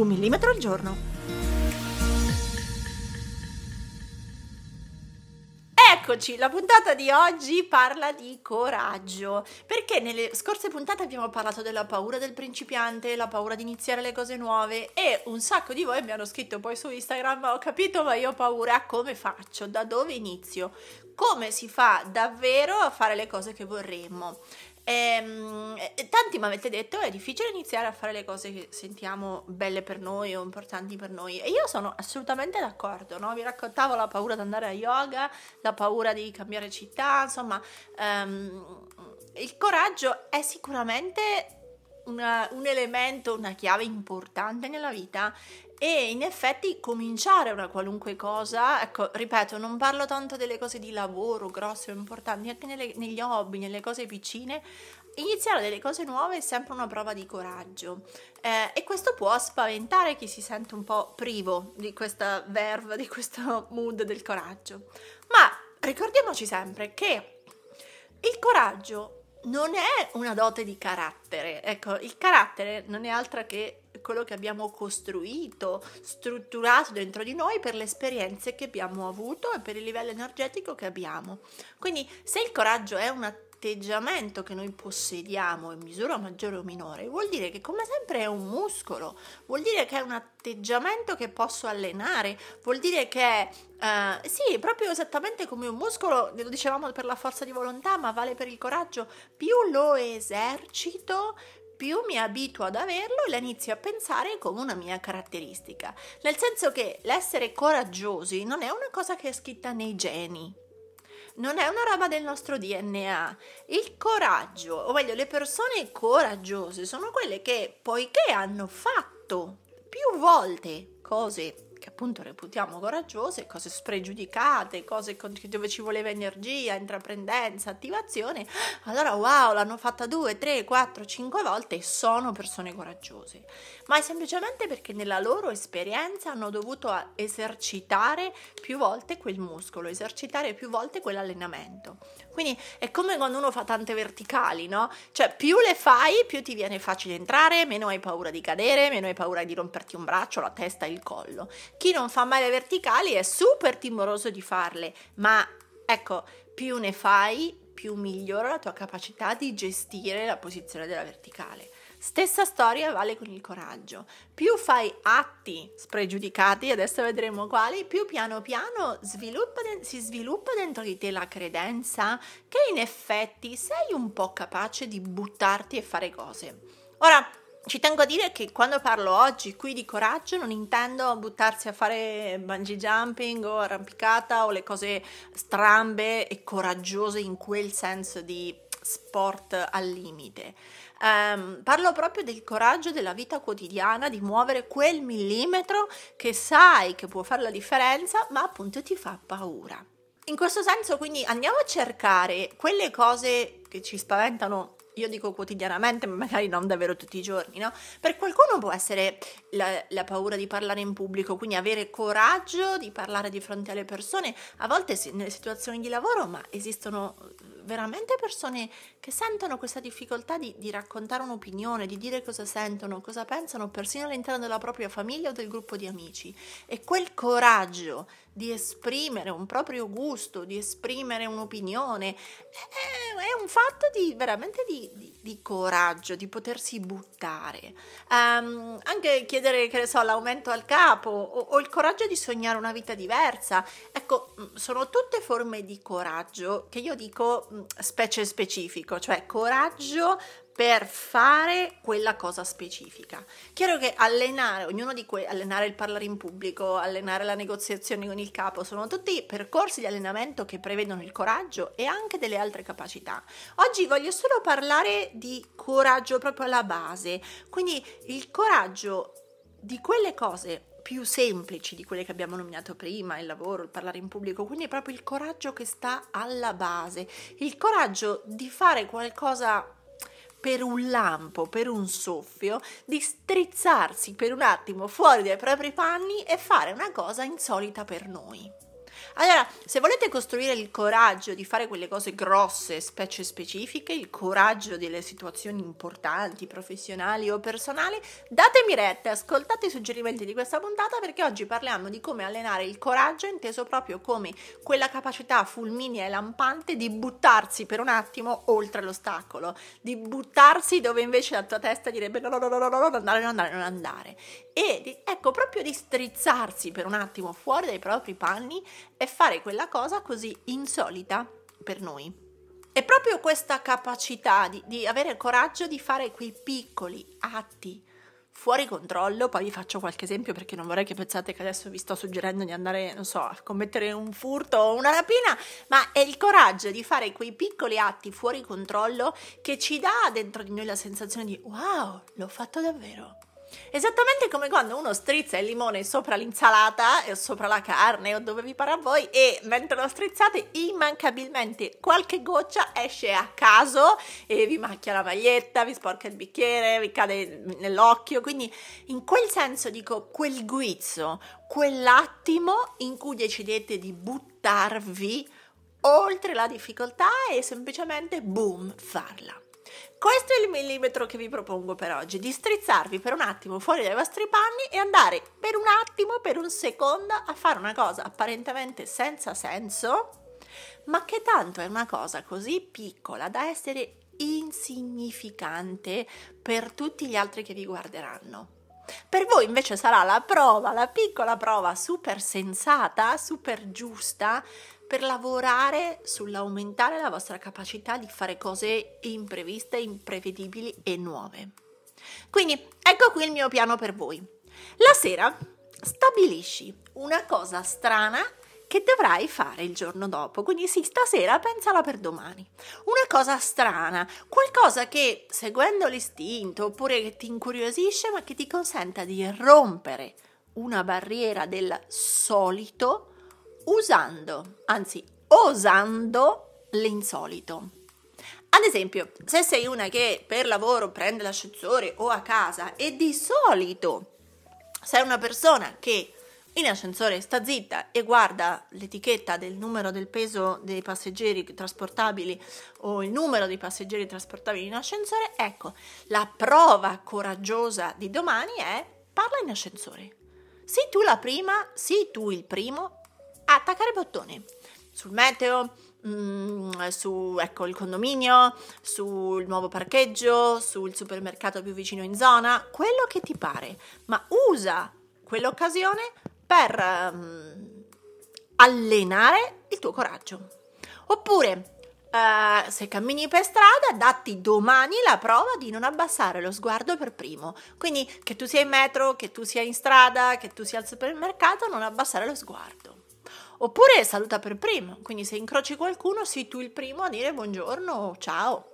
Un millimetro al giorno. Eccoci, la puntata di oggi parla di coraggio, perché nelle scorse puntate abbiamo parlato della paura del principiante, la paura di iniziare le cose nuove e un sacco di voi mi hanno scritto poi su Instagram, ho capito ma io ho paura, come faccio, da dove inizio, come si fa davvero a fare le cose che vorremmo. Ehm, e, tanti mi avete detto è difficile iniziare a fare le cose che sentiamo belle per noi o importanti per noi e io sono assolutamente d'accordo, no? vi raccontavo la paura di andare a yoga, la paura di cambiare città, insomma um, il coraggio è sicuramente una, un elemento, una chiave importante nella vita e in effetti cominciare una qualunque cosa, ecco, ripeto, non parlo tanto delle cose di lavoro grosse o importanti, anche nelle, negli hobby, nelle cose piccine, iniziare delle cose nuove è sempre una prova di coraggio eh, e questo può spaventare chi si sente un po' privo di questa verve, di questo mood del coraggio. Ma ricordiamoci sempre che il coraggio non è una dote di carattere, ecco, il carattere non è altro che quello che abbiamo costruito, strutturato dentro di noi per le esperienze che abbiamo avuto e per il livello energetico che abbiamo. Quindi se il coraggio è una atteggiamento che noi possediamo in misura maggiore o minore, vuol dire che come sempre è un muscolo, vuol dire che è un atteggiamento che posso allenare, vuol dire che uh, sì, proprio esattamente come un muscolo, lo dicevamo per la forza di volontà, ma vale per il coraggio, più lo esercito, più mi abituo ad averlo e la inizio a pensare come una mia caratteristica. Nel senso che l'essere coraggiosi non è una cosa che è scritta nei geni, non è una roba del nostro DNA. Il coraggio, o meglio, le persone coraggiose sono quelle che, poiché hanno fatto più volte cose che appunto reputiamo coraggiose, cose spregiudicate, cose dove ci voleva energia, intraprendenza, attivazione, allora wow, l'hanno fatta due, tre, quattro, cinque volte e sono persone coraggiose. Ma è semplicemente perché nella loro esperienza hanno dovuto esercitare più volte quel muscolo, esercitare più volte quell'allenamento. Quindi è come quando uno fa tante verticali, no? Cioè più le fai, più ti viene facile entrare, meno hai paura di cadere, meno hai paura di romperti un braccio, la testa e il collo. Chi non fa mai le verticali è super timoroso di farle, ma ecco, più ne fai, più migliora la tua capacità di gestire la posizione della verticale. Stessa storia vale con il coraggio. Più fai atti spregiudicati, adesso vedremo quali, più piano piano sviluppa, si sviluppa dentro di te la credenza che in effetti sei un po' capace di buttarti e fare cose. Ora, ci tengo a dire che quando parlo oggi qui di coraggio non intendo buttarsi a fare bungee jumping o arrampicata o le cose strambe e coraggiose in quel senso di sport al limite. Um, parlo proprio del coraggio della vita quotidiana, di muovere quel millimetro che sai che può fare la differenza, ma appunto ti fa paura. In questo senso, quindi andiamo a cercare quelle cose che ci spaventano io dico quotidianamente, ma magari non davvero tutti i giorni, no? Per qualcuno può essere la, la, paura di parlare in pubblico, quindi avere coraggio di parlare di fronte alle persone. A volte nelle situazioni di lavoro, ma esistono veramente persone che sentono questa difficoltà di, di, raccontare un'opinione, di dire cosa sentono, cosa pensano, persino all'interno della propria famiglia o del gruppo di amici. E quel coraggio di esprimere un proprio gusto, di esprimere un'opinione, è, è un fatto di, veramente di, di, di, coraggio, di potersi buttare. Um, anche chiedere, che ne so, l'aumento al capo o, o il coraggio di sognare una vita diversa. Ecco, mm, sono tutte forme di coraggio che io dico mm, specie specifico, cioè coraggio per fare quella cosa specifica. Chiaro che allenare, ognuno di quei, allenare il parlare in pubblico, allenare la negoziazione con il capo, sono tutti percorsi di allenamento che prevedono il coraggio e anche delle altre capacità. Oggi voglio solo parlare di coraggio proprio alla base, quindi il coraggio di quelle cose più semplici di quelle che abbiamo nominato prima, il lavoro, il parlare in pubblico, quindi è proprio il coraggio che sta alla base, il coraggio di fare qualcosa per un lampo, per un soffio, di strizzarsi per un attimo fuori dai propri panni e fare una cosa insolita per noi. Allora, se volete costruire il coraggio di fare quelle cose grosse, specie specifiche, il coraggio delle situazioni importanti, professionali o personali, datemi retta, ascoltate i suggerimenti di questa puntata perché oggi parliamo di come allenare il coraggio inteso proprio come quella capacità fulminea e lampante di buttarsi per un attimo oltre l'ostacolo, di buttarsi dove invece la tua testa direbbe no, no, no, no, no, non andare, non andare, non andare. E di, ecco, proprio di strizzarsi per un attimo fuori dai propri panni e fare quella cosa così insolita per noi. È proprio questa capacità di, di avere coraggio di fare quei piccoli atti fuori controllo, poi vi faccio qualche esempio perché non vorrei che pensate che adesso vi sto suggerendo di andare, non so, a commettere un furto o una rapina, ma è il coraggio di fare quei piccoli atti fuori controllo che ci dà dentro di noi la sensazione di wow, l'ho fatto davvero. Esattamente come quando uno strizza il limone sopra l'insalata o sopra la carne o dove vi pare a voi e mentre lo strizzate immancabilmente qualche goccia esce a caso e vi macchia la maglietta, vi sporca il bicchiere, vi cade nell'occhio. Quindi in quel senso dico quel guizzo, quell'attimo in cui decidete di buttarvi oltre la difficoltà e semplicemente boom farla. Questo è il millimetro che vi propongo per oggi, di strizzarvi per un attimo fuori dai vostri panni e andare per un attimo, per un secondo, a fare una cosa apparentemente senza senso, ma che tanto è una cosa così piccola da essere insignificante per tutti gli altri che vi guarderanno. Per voi invece sarà la prova, la piccola prova super sensata, super giusta per lavorare sull'aumentare la vostra capacità di fare cose impreviste, imprevedibili e nuove. Quindi ecco qui il mio piano per voi. La sera stabilisci una cosa strana che dovrai fare il giorno dopo. Quindi sì, stasera pensala per domani. Una cosa strana, qualcosa che seguendo l'istinto oppure che ti incuriosisce ma che ti consenta di rompere una barriera del solito usando, anzi osando l'insolito. Ad esempio, se sei una che per lavoro prende l'ascensore o a casa e di solito sei una persona che in ascensore sta zitta e guarda l'etichetta del numero del peso dei passeggeri trasportabili o il numero dei passeggeri trasportabili in ascensore, ecco, la prova coraggiosa di domani è parla in ascensore. Sii tu la prima, sii tu il primo attaccare bottoni sul meteo, mm, su ecco, il condominio, sul nuovo parcheggio, sul supermercato più vicino in zona, quello che ti pare, ma usa quell'occasione per um, allenare il tuo coraggio. Oppure Uh, se cammini per strada, datti domani la prova di non abbassare lo sguardo per primo. Quindi che tu sia in metro, che tu sia in strada, che tu sia al supermercato, non abbassare lo sguardo. Oppure saluta per primo, quindi se incroci qualcuno sei tu il primo a dire buongiorno o ciao.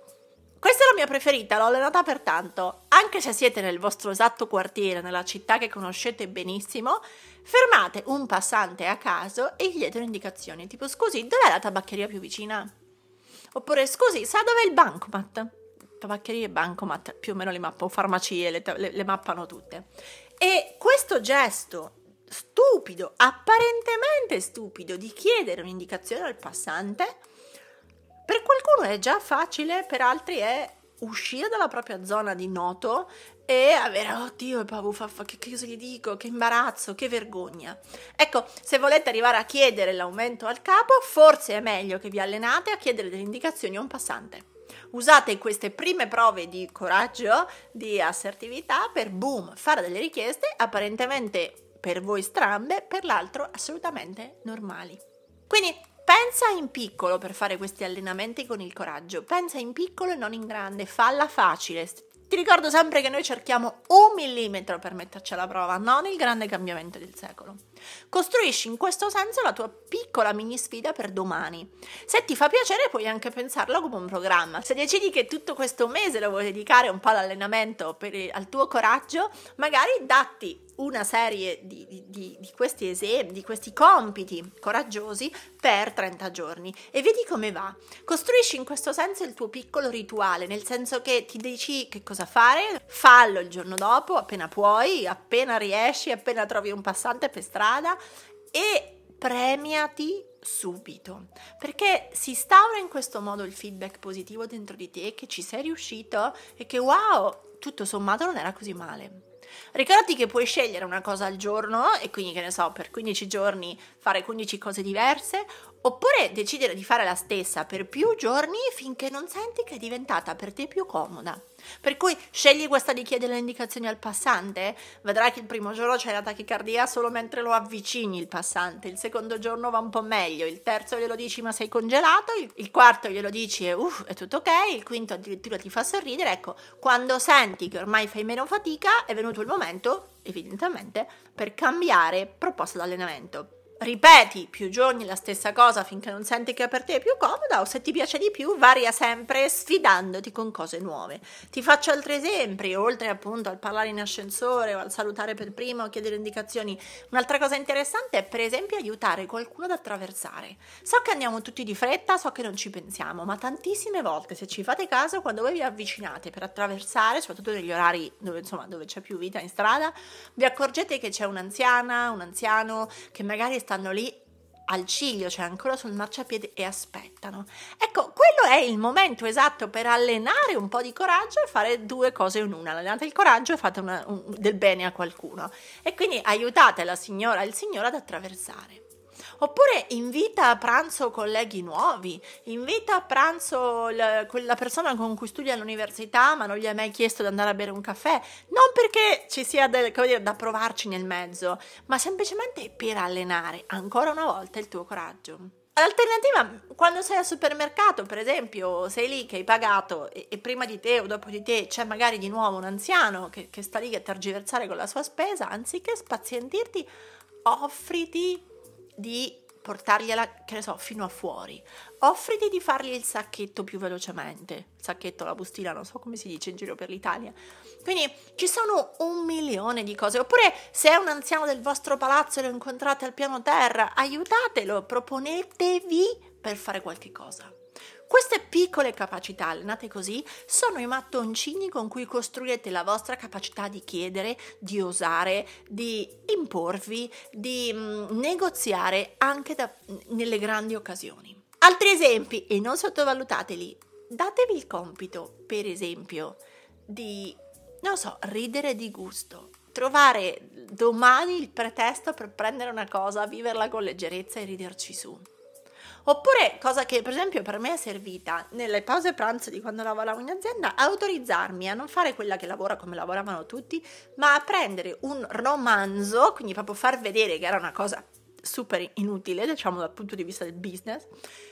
Questa è la mia preferita, l'ho allenata per tanto. Anche se siete nel vostro esatto quartiere, nella città che conoscete benissimo, fermate un passante a caso e gli chiedete un'indicazione, tipo scusi, dov'è la tabaccheria più vicina? Oppure scusi, sa dov'è il bancomat? Tabaccherie e bancomat più o meno le mappano, farmacie le, le, le mappano tutte. E questo gesto stupido, apparentemente stupido, di chiedere un'indicazione al passante, per qualcuno è già facile, per altri è uscire dalla propria zona di noto e avere, oddio, paura, che, che cosa gli dico, che imbarazzo, che vergogna. Ecco, se volete arrivare a chiedere l'aumento al capo, forse è meglio che vi allenate a chiedere delle indicazioni a un passante. Usate queste prime prove di coraggio, di assertività per boom, fare delle richieste apparentemente per voi strambe, per l'altro assolutamente normali. Quindi pensa in piccolo per fare questi allenamenti con il coraggio, pensa in piccolo e non in grande, falla facile, Ti ricordo sempre che noi cerchiamo un millimetro per metterci alla prova, non il grande cambiamento del secolo. Costruisci in questo senso la tua piccola mini sfida per domani. Se ti fa piacere puoi anche pensarlo come un programma. Se decidi che tutto questo mese lo vuoi dedicare un po' all'allenamento, per, al tuo coraggio, magari datti una serie di, di, di, questi esempi, di questi compiti coraggiosi per 30 giorni. E vedi come va. Costruisci in questo senso il tuo piccolo rituale, nel senso che ti dici che cosa fare, fallo il giorno dopo, appena puoi, appena riesci, appena trovi un passante per strada e premiati subito. Perché si instaura in questo modo il feedback positivo dentro di te che ci sei riuscito e che wow tutto sommato non era così male Ricordati che puoi scegliere una cosa al giorno e quindi che ne so, per 15 giorni fare 15 cose diverse, oppure decidere di fare la stessa per più giorni finché non senti che è diventata per te più comoda. Per cui scegli questa di chiedere le indicazioni al passante, vedrai che il primo giorno c'è la tachicardia solo mentre lo avvicini il passante, il secondo giorno va un po' meglio, il terzo glielo dici ma sei congelato, il quarto glielo dici e uff è tutto ok, il quinto addirittura ti fa sorridere, ecco, quando senti che ormai fai meno fatica è venuto il momento, evidentemente, per cambiare proposta d'allenamento ripeti più giorni la stessa cosa finché non senti che per te è più comoda o se ti piace di più varia sempre sfidandoti con cose nuove. Ti faccio altri esempi, oltre appunto al parlare in ascensore o al salutare per primo o chiedere indicazioni. Un'altra cosa interessante è per esempio aiutare qualcuno ad attraversare. So che andiamo tutti di fretta, so che non ci pensiamo, ma tantissime volte se ci fate caso quando voi vi avvicinate per attraversare, soprattutto negli orari dove insomma dove c'è più vita in strada, vi accorgete che c'è un'anziana, un anziano che magari stanno lì al ciglio, cioè ancora sul marciapiede e aspettano. Ecco, quello è il momento esatto per allenare un po' di coraggio e fare due cose in una. Allenate il coraggio e fate una, un, del bene a qualcuno. E quindi aiutate la signora e il signore ad attraversare. Oppure invita a pranzo colleghi nuovi, invita a pranzo la, quella persona con cui studi all'università ma non gli hai mai chiesto di andare a bere un caffè, non perché ci sia del, dire, da provarci nel mezzo, ma semplicemente per allenare ancora una volta il tuo coraggio. L'alternativa, quando sei al supermercato, per esempio, sei lì che hai pagato e, e, prima di te o dopo di te c'è magari di nuovo un anziano che, che sta lì a tergiversare con la sua spesa, anziché spazientirti, offriti di portargliela, che ne so, fino a fuori. Offriti di fargli il sacchetto più velocemente. Il sacchetto, la bustina, non so come si dice in giro per l'Italia. Quindi ci sono un milione di cose. Oppure se è un anziano del vostro palazzo e lo incontrate al piano terra, aiutatelo, proponetevi per fare qualche cosa. Queste piccole capacità allenate così sono i mattoncini con cui costruirete la vostra capacità di chiedere, di osare, di imporvi, di mm, negoziare anche da, nelle grandi occasioni. Altri esempi, e non sottovalutateli, datevi il compito, per esempio, di, non so, ridere di gusto, trovare domani il pretesto per prendere una cosa, viverla con leggerezza e riderci su. Oppure, cosa che per esempio per me è servita nelle pause pranzo di quando lavoravo in azienda, autorizzarmi a non fare quella che lavora come lavoravano tutti, ma a prendere un romanzo, quindi proprio far vedere che era una cosa super inutile, diciamo dal punto di vista del business,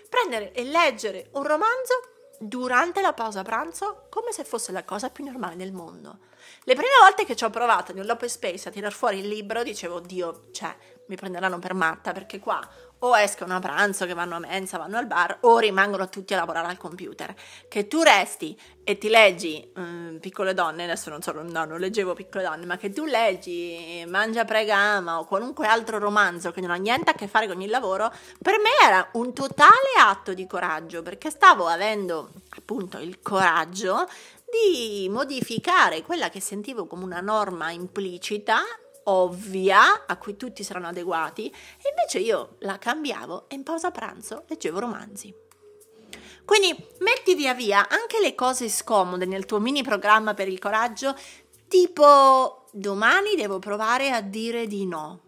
prendere e leggere un romanzo durante la pausa pranzo come se fosse la cosa più normale del mondo. Le prime volte che ci ho provato nell'open space a tirar fuori il libro dicevo, Dio, cioè, mi prenderanno per matta perché qua o escono a pranzo, che vanno a mensa, vanno al bar, o rimangono tutti a lavorare al computer. Che tu resti e ti leggi um, Piccole donne, adesso non so, no, non leggevo Piccole donne, ma che tu leggi Mangia, prega, ama o qualunque altro romanzo che non ha niente a che fare con il lavoro, per me era un totale atto di coraggio, perché stavo avendo appunto il coraggio di modificare quella che sentivo come una norma implicita ovvia a cui tutti saranno adeguati e invece io la cambiavo e in pausa pranzo leggevo romanzi. Quindi metti via via anche le cose scomode nel tuo mini programma per il coraggio, tipo domani devo provare a dire di no.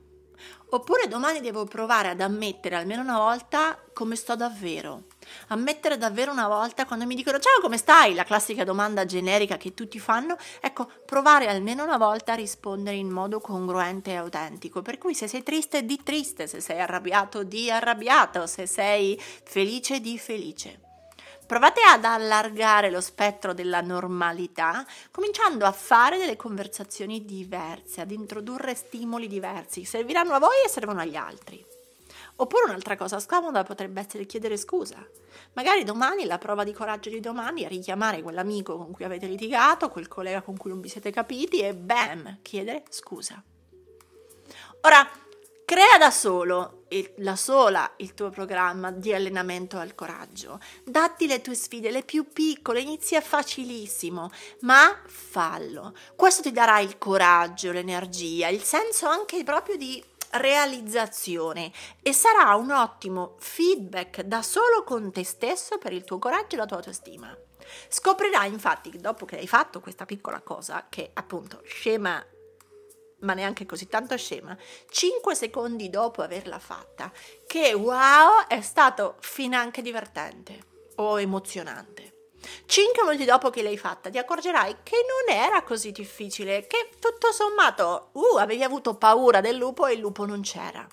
Oppure domani devo provare ad ammettere almeno una volta come sto davvero. Ammettere davvero una volta quando mi dicono ciao come stai, la classica domanda generica che tutti fanno, ecco, provare almeno una volta a rispondere in modo congruente e autentico. Per cui se sei triste, di triste, se sei arrabbiato, di arrabbiato, se sei felice, di felice. Provate ad allargare lo spettro della normalità, cominciando a fare delle conversazioni diverse, ad introdurre stimoli diversi. Serviranno a voi e servono agli altri. Oppure un'altra cosa scomoda potrebbe essere chiedere scusa. Magari domani la prova di coraggio di domani è richiamare quell'amico con cui avete litigato, quel collega con cui non vi siete capiti e bam, chiedere scusa. Ora, Crea da solo, il, la sola, il tuo programma di allenamento al coraggio. Datti le tue sfide, le più piccole, inizia facilissimo, ma fallo. Questo ti darà il coraggio, l'energia, il senso anche proprio di realizzazione e sarà un ottimo feedback da solo con te stesso per il tuo coraggio e la tua autostima. Scoprirai infatti dopo che hai fatto questa piccola cosa, che appunto scema ma neanche così tanto scema, 5 secondi dopo averla fatta, che wow è stato finanche divertente o emozionante. 5 minuti dopo che l'hai fatta ti accorgerai che non era così difficile, che tutto sommato uh, avevi avuto paura del lupo e il lupo non c'era.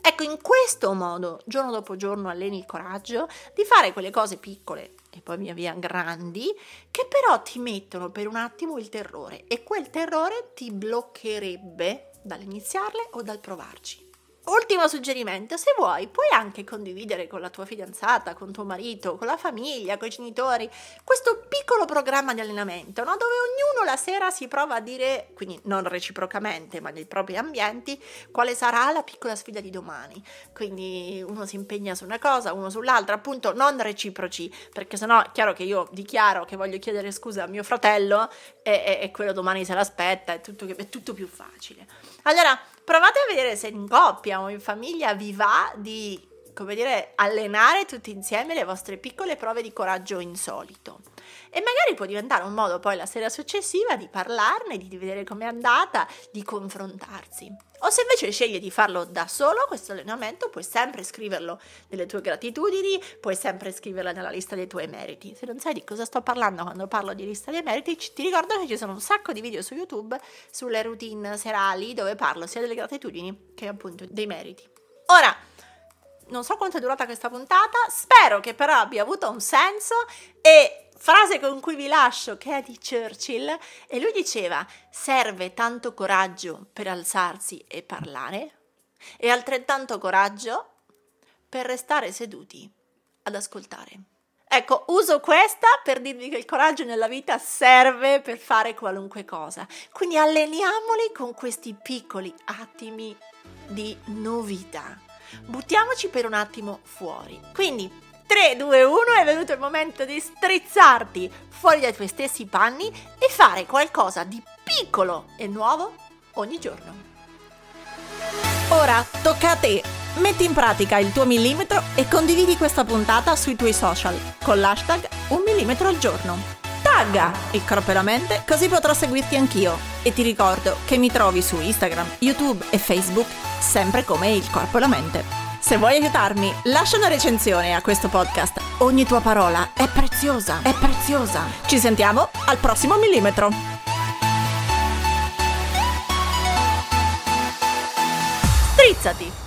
Ecco, in questo modo, giorno dopo giorno, alleni il coraggio di fare quelle cose piccole e poi via via grandi, che però ti mettono per un attimo il terrore e quel terrore ti bloccherebbe dall'iniziarle o dal provarci. Ultimo suggerimento, se vuoi puoi anche condividere con la tua fidanzata, con tuo marito, con la famiglia, con i genitori, questo piccolo programma di allenamento, no? dove ognuno la sera si prova a dire, quindi non reciprocamente, ma nei propri ambienti, quale sarà la piccola sfida di domani. Quindi uno si impegna su una cosa, uno sull'altra, appunto non reciproci, perché sennò è chiaro che io dichiaro che voglio chiedere scusa a mio fratello e, e, e quello domani se l'aspetta, è tutto, è tutto più facile. Allora, provate a vedere se in coppia o in famiglia vi va di, come dire, allenare tutti insieme le vostre piccole prove di coraggio insolito. E magari può diventare un modo poi la sera successiva di parlarne, di vedere com'è andata, di confrontarsi. O se invece scegli di farlo da solo, questo allenamento puoi sempre scriverlo nelle tue gratitudini, puoi sempre scriverlo nella lista dei tuoi meriti. Se non sai di cosa sto parlando quando parlo di lista dei meriti, ti ricordo che ci sono un sacco di video su YouTube sulle routine serali dove parlo sia delle gratitudini che appunto dei meriti. Ora, non so quanto è durata questa puntata, spero che però abbia avuto un senso e frase con cui vi lascio che è di Churchill e lui diceva serve tanto coraggio per alzarsi e parlare e altrettanto coraggio per restare seduti ad ascoltare. Ecco, uso questa per dirvi che il coraggio nella vita serve per fare qualunque cosa. Quindi alleniamoli con questi piccoli attimi di novità. Buttiamoci per un attimo fuori. Quindi 3, 2, 1 è venuto il momento di strizzarti fuori dai tuoi stessi panni e fare qualcosa di piccolo e nuovo ogni giorno. Ora tocca a te! Metti in pratica il tuo millimetro e condividi questa puntata sui tuoi social con l'hashtag 1 millimetro al giorno. Tagga il corpo e la mente così potrò seguirti anch'io. E ti ricordo che mi trovi su Instagram, YouTube e Facebook sempre come il corpo e la mente. Se vuoi aiutarmi, lascia una recensione a questo podcast. Ogni tua parola è preziosa, è preziosa. Ci sentiamo al prossimo millimetro. Strizzati!